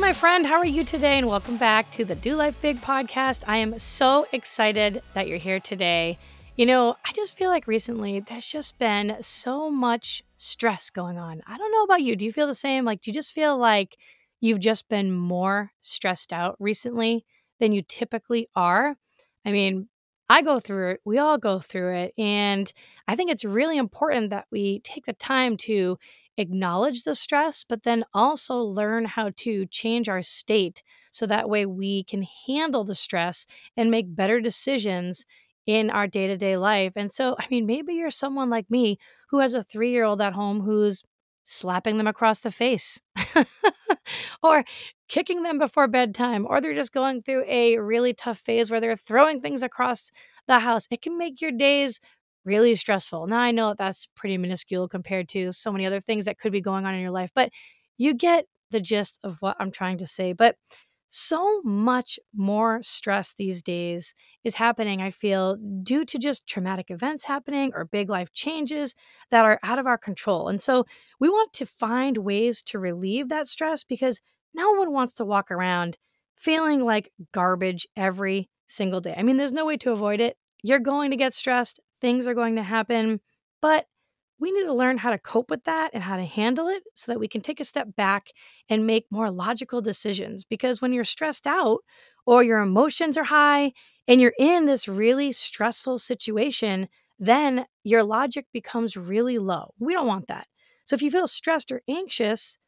My friend, how are you today? And welcome back to the Do Life Big podcast. I am so excited that you're here today. You know, I just feel like recently there's just been so much stress going on. I don't know about you. Do you feel the same? Like, do you just feel like you've just been more stressed out recently than you typically are. I mean, I go through it, we all go through it. And I think it's really important that we take the time to acknowledge the stress, but then also learn how to change our state so that way we can handle the stress and make better decisions in our day to day life. And so, I mean, maybe you're someone like me who has a three year old at home who's slapping them across the face or kicking them before bedtime, or they're just going through a really tough phase where they're throwing things across the house. It can make your days really stressful. Now, I know that's pretty minuscule compared to so many other things that could be going on in your life, but you get the gist of what I'm trying to say. But so much more stress these days is happening, I feel, due to just traumatic events happening or big life changes that are out of our control. And so we want to find ways to relieve that stress because no one wants to walk around feeling like garbage every single day. I mean, there's no way to avoid it. You're going to get stressed, things are going to happen, but we need to learn how to cope with that and how to handle it so that we can take a step back and make more logical decisions. Because when you're stressed out or your emotions are high and you're in this really stressful situation, then your logic becomes really low. We don't want that. So if you feel stressed or anxious,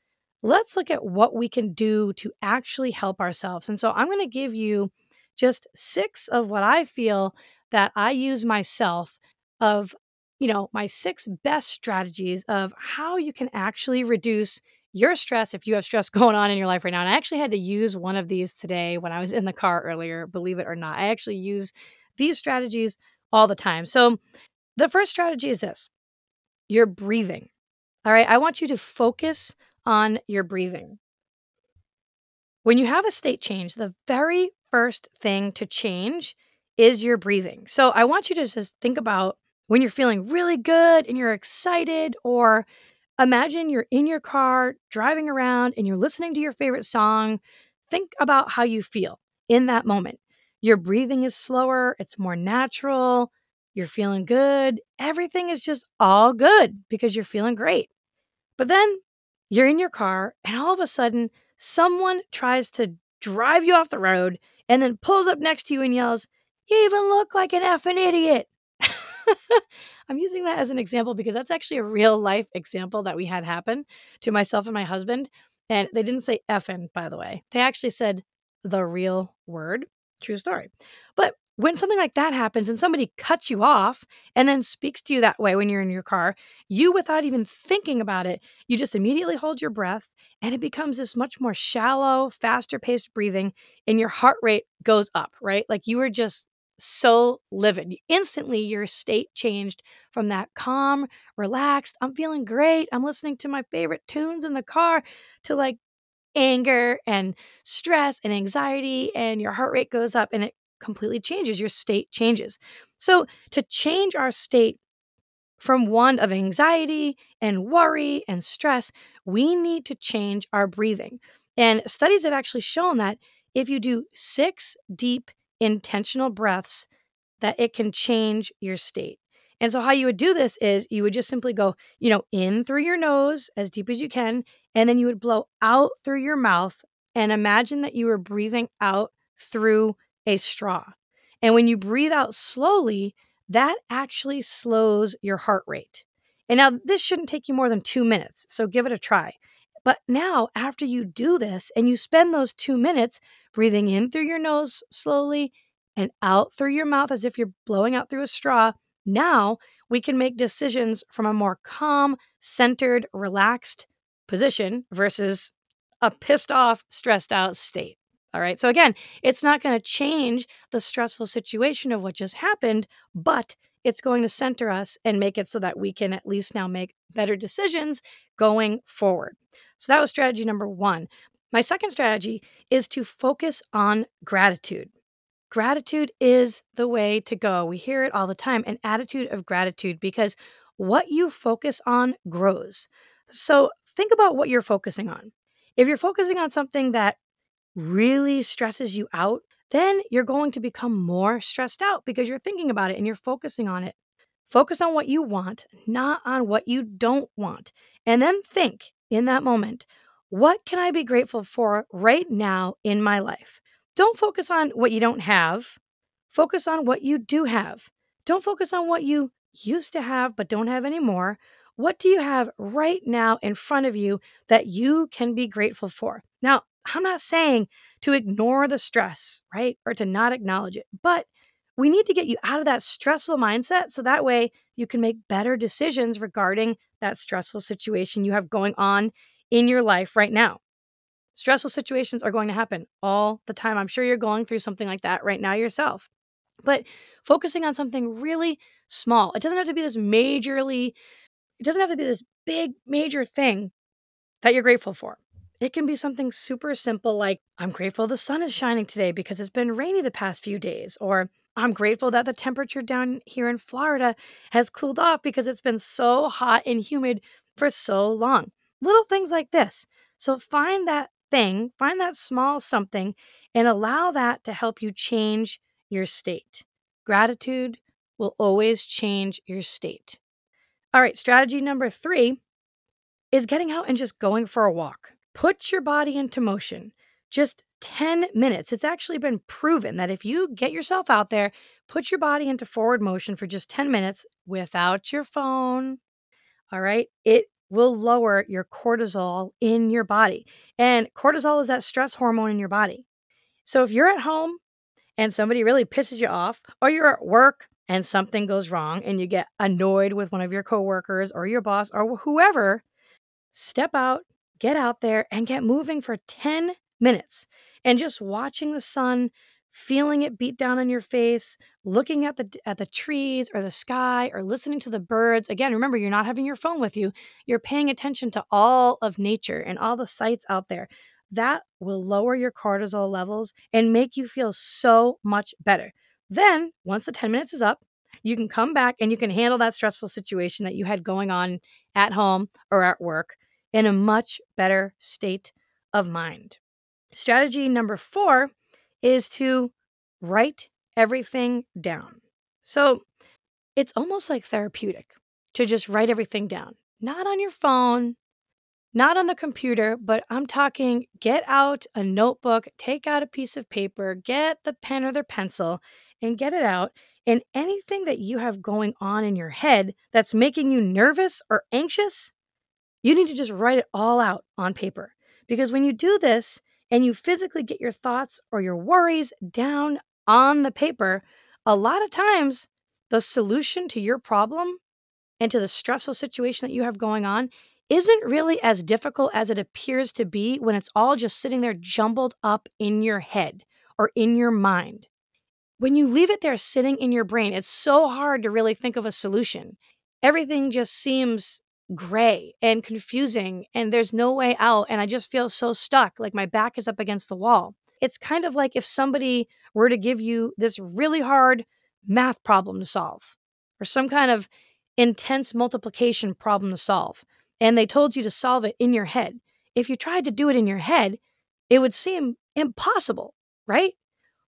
let's look at what we can do to actually help ourselves. And so I'm going to give you just six of what I feel that I use myself of you know, my six best strategies of how you can actually reduce your stress if you have stress going on in your life right now. And I actually had to use one of these today when I was in the car earlier, believe it or not. I actually use these strategies all the time. So, the first strategy is this your breathing. All right. I want you to focus on your breathing. When you have a state change, the very first thing to change is your breathing. So, I want you to just think about when you're feeling really good and you're excited, or imagine you're in your car driving around and you're listening to your favorite song. Think about how you feel in that moment. Your breathing is slower, it's more natural, you're feeling good. Everything is just all good because you're feeling great. But then you're in your car and all of a sudden, someone tries to drive you off the road and then pulls up next to you and yells, You even look like an effing idiot. I'm using that as an example because that's actually a real life example that we had happen to myself and my husband. And they didn't say effing, by the way. They actually said the real word. True story. But when something like that happens and somebody cuts you off and then speaks to you that way when you're in your car, you, without even thinking about it, you just immediately hold your breath and it becomes this much more shallow, faster paced breathing and your heart rate goes up, right? Like you were just so livid. Instantly, your state changed from that calm, relaxed, I'm feeling great, I'm listening to my favorite tunes in the car, to like anger and stress and anxiety, and your heart rate goes up and it completely changes. Your state changes. So, to change our state from one of anxiety and worry and stress, we need to change our breathing. And studies have actually shown that if you do six deep intentional breaths that it can change your state. And so, how you would do this is you would just simply go, you know, in through your nose as deep as you can, and then you would blow out through your mouth and imagine that you were breathing out through a straw. And when you breathe out slowly, that actually slows your heart rate. And now this shouldn't take you more than two minutes, so give it a try. But now, after you do this and you spend those two minutes breathing in through your nose slowly and out through your mouth as if you're blowing out through a straw, now we can make decisions from a more calm, centered, relaxed position versus a pissed off, stressed out state. All right. So, again, it's not going to change the stressful situation of what just happened, but it's going to center us and make it so that we can at least now make better decisions going forward. So, that was strategy number one. My second strategy is to focus on gratitude. Gratitude is the way to go. We hear it all the time an attitude of gratitude because what you focus on grows. So, think about what you're focusing on. If you're focusing on something that really stresses you out, then you're going to become more stressed out because you're thinking about it and you're focusing on it. Focus on what you want, not on what you don't want. And then think in that moment, what can I be grateful for right now in my life? Don't focus on what you don't have. Focus on what you do have. Don't focus on what you used to have but don't have anymore. What do you have right now in front of you that you can be grateful for? Now, I'm not saying to ignore the stress, right? Or to not acknowledge it, but we need to get you out of that stressful mindset so that way you can make better decisions regarding that stressful situation you have going on in your life right now. Stressful situations are going to happen all the time. I'm sure you're going through something like that right now yourself. But focusing on something really small, it doesn't have to be this majorly, it doesn't have to be this big, major thing that you're grateful for. It can be something super simple like, I'm grateful the sun is shining today because it's been rainy the past few days. Or, I'm grateful that the temperature down here in Florida has cooled off because it's been so hot and humid for so long. Little things like this. So, find that thing, find that small something, and allow that to help you change your state. Gratitude will always change your state. All right, strategy number three is getting out and just going for a walk. Put your body into motion. Just 10 minutes. It's actually been proven that if you get yourself out there, put your body into forward motion for just 10 minutes without your phone, all right, it will lower your cortisol in your body. And cortisol is that stress hormone in your body. So if you're at home and somebody really pisses you off, or you're at work and something goes wrong and you get annoyed with one of your coworkers or your boss or whoever, step out, get out there and get moving for 10 minutes and just watching the sun feeling it beat down on your face looking at the at the trees or the sky or listening to the birds. Again remember you're not having your phone with you. You're paying attention to all of nature and all the sights out there. That will lower your cortisol levels and make you feel so much better. Then once the 10 minutes is up you can come back and you can handle that stressful situation that you had going on at home or at work in a much better state of mind. Strategy number four is to write everything down. So it's almost like therapeutic to just write everything down, not on your phone, not on the computer, but I'm talking get out a notebook, take out a piece of paper, get the pen or the pencil, and get it out. And anything that you have going on in your head that's making you nervous or anxious, you need to just write it all out on paper. Because when you do this and you physically get your thoughts or your worries down on the paper, a lot of times the solution to your problem and to the stressful situation that you have going on isn't really as difficult as it appears to be when it's all just sitting there jumbled up in your head or in your mind. When you leave it there sitting in your brain, it's so hard to really think of a solution. Everything just seems gray and confusing and there's no way out and I just feel so stuck like my back is up against the wall. It's kind of like if somebody were to give you this really hard math problem to solve or some kind of intense multiplication problem to solve and they told you to solve it in your head. If you tried to do it in your head, it would seem impossible, right?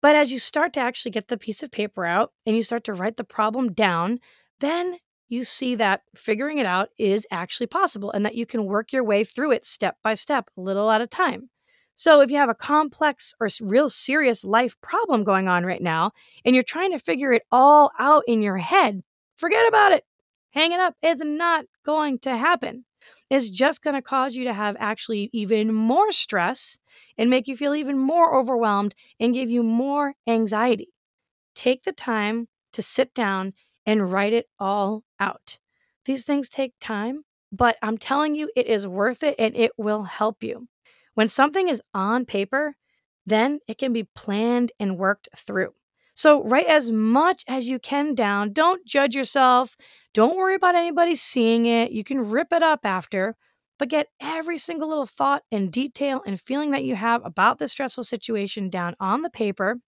But as you start to actually get the piece of paper out and you start to write the problem down, then you see that figuring it out is actually possible and that you can work your way through it step by step, a little at a time. So, if you have a complex or real serious life problem going on right now and you're trying to figure it all out in your head, forget about it. Hang it up. It's not going to happen. It's just going to cause you to have actually even more stress and make you feel even more overwhelmed and give you more anxiety. Take the time to sit down and write it all out. These things take time, but I'm telling you, it is worth it and it will help you. When something is on paper, then it can be planned and worked through. So write as much as you can down. Don't judge yourself. Don't worry about anybody seeing it. You can rip it up after, but get every single little thought and detail and feeling that you have about this stressful situation down on the paper.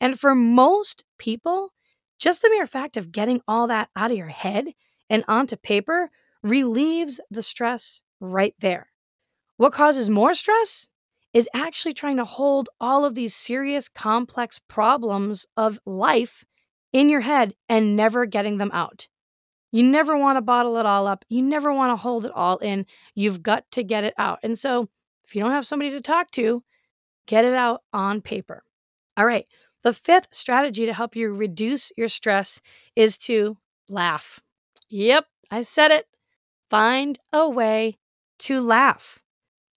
And for most people, just the mere fact of getting all that out of your head and onto paper relieves the stress right there. What causes more stress is actually trying to hold all of these serious, complex problems of life in your head and never getting them out. You never want to bottle it all up. You never want to hold it all in. You've got to get it out. And so, if you don't have somebody to talk to, get it out on paper. All right. The fifth strategy to help you reduce your stress is to laugh. Yep, I said it. Find a way to laugh.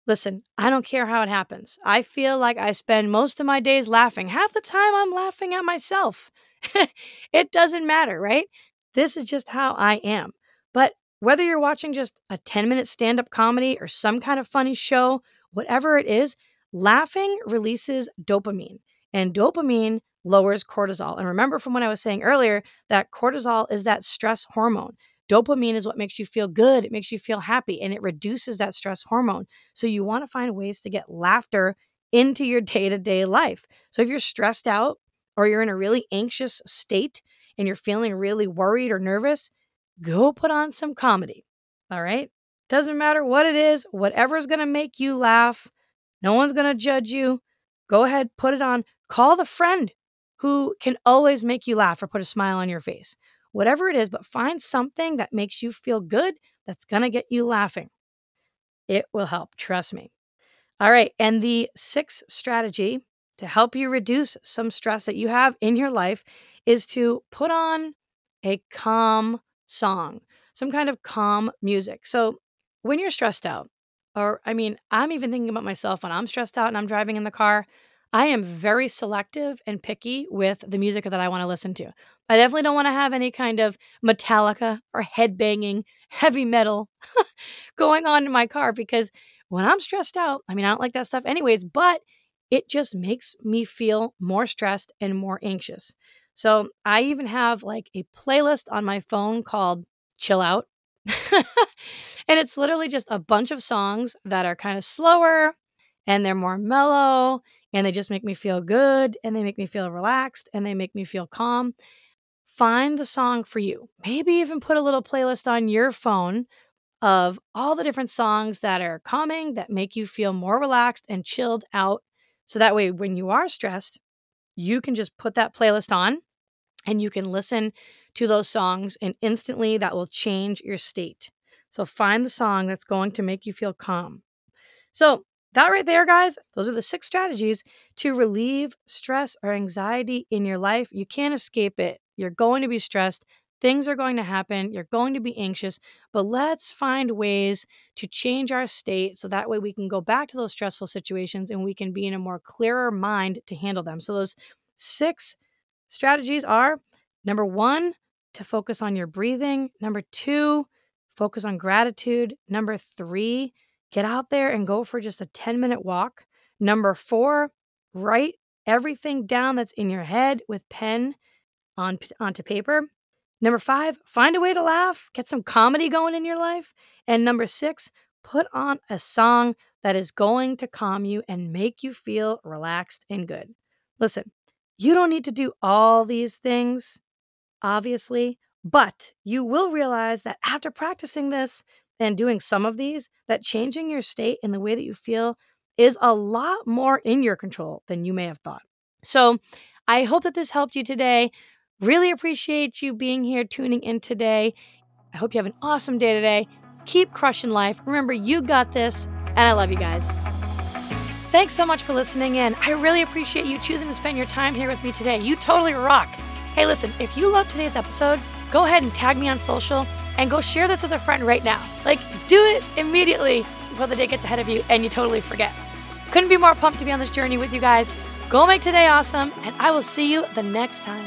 Listen, I don't care how it happens. I feel like I spend most of my days laughing. Half the time, I'm laughing at myself. it doesn't matter, right? This is just how I am. But whether you're watching just a 10 minute stand up comedy or some kind of funny show, whatever it is, laughing releases dopamine, and dopamine lowers cortisol. And remember from what I was saying earlier that cortisol is that stress hormone. Dopamine is what makes you feel good, it makes you feel happy, and it reduces that stress hormone. So you want to find ways to get laughter into your day to day life. So if you're stressed out or you're in a really anxious state and you're feeling really worried or nervous, go put on some comedy. All right? Doesn't matter what it is, whatever's going to make you laugh, no one's going to judge you. Go ahead, put it on. Call the friend who can always make you laugh or put a smile on your face whatever it is, but find something that makes you feel good that's going to get you laughing. It will help, trust me. All right. And the sixth strategy to help you reduce some stress that you have in your life is to put on a calm song, some kind of calm music. So when you're stressed out, or I mean, I'm even thinking about myself when I'm stressed out and I'm driving in the car. I am very selective and picky with the music that I want to listen to. I definitely don't want to have any kind of Metallica or headbanging heavy metal going on in my car because when I'm stressed out, I mean, I don't like that stuff anyways, but it just makes me feel more stressed and more anxious. So I even have like a playlist on my phone called Chill Out. and it's literally just a bunch of songs that are kind of slower and they're more mellow and they just make me feel good and they make me feel relaxed and they make me feel calm. Find the song for you. Maybe even put a little playlist on your phone of all the different songs that are calming, that make you feel more relaxed and chilled out. So that way, when you are stressed, you can just put that playlist on and you can listen to those songs, and instantly that will change your state. So find the song that's going to make you feel calm. So that right there, guys, those are the six strategies to relieve stress or anxiety in your life. You can't escape it. You're going to be stressed. Things are going to happen. You're going to be anxious, but let's find ways to change our state so that way we can go back to those stressful situations and we can be in a more clearer mind to handle them. So, those six strategies are number one, to focus on your breathing. Number two, focus on gratitude. Number three, Get out there and go for just a 10 minute walk. Number four, write everything down that's in your head with pen on onto paper. Number five, find a way to laugh, get some comedy going in your life. And number six, put on a song that is going to calm you and make you feel relaxed and good. Listen, you don't need to do all these things, obviously, but you will realize that after practicing this, and doing some of these, that changing your state and the way that you feel is a lot more in your control than you may have thought. So, I hope that this helped you today. Really appreciate you being here, tuning in today. I hope you have an awesome day today. Keep crushing life. Remember, you got this, and I love you guys. Thanks so much for listening in. I really appreciate you choosing to spend your time here with me today. You totally rock. Hey, listen, if you love today's episode, go ahead and tag me on social and go share this with a friend right now. Like, do it immediately before the day gets ahead of you and you totally forget. Couldn't be more pumped to be on this journey with you guys. Go make today awesome, and I will see you the next time.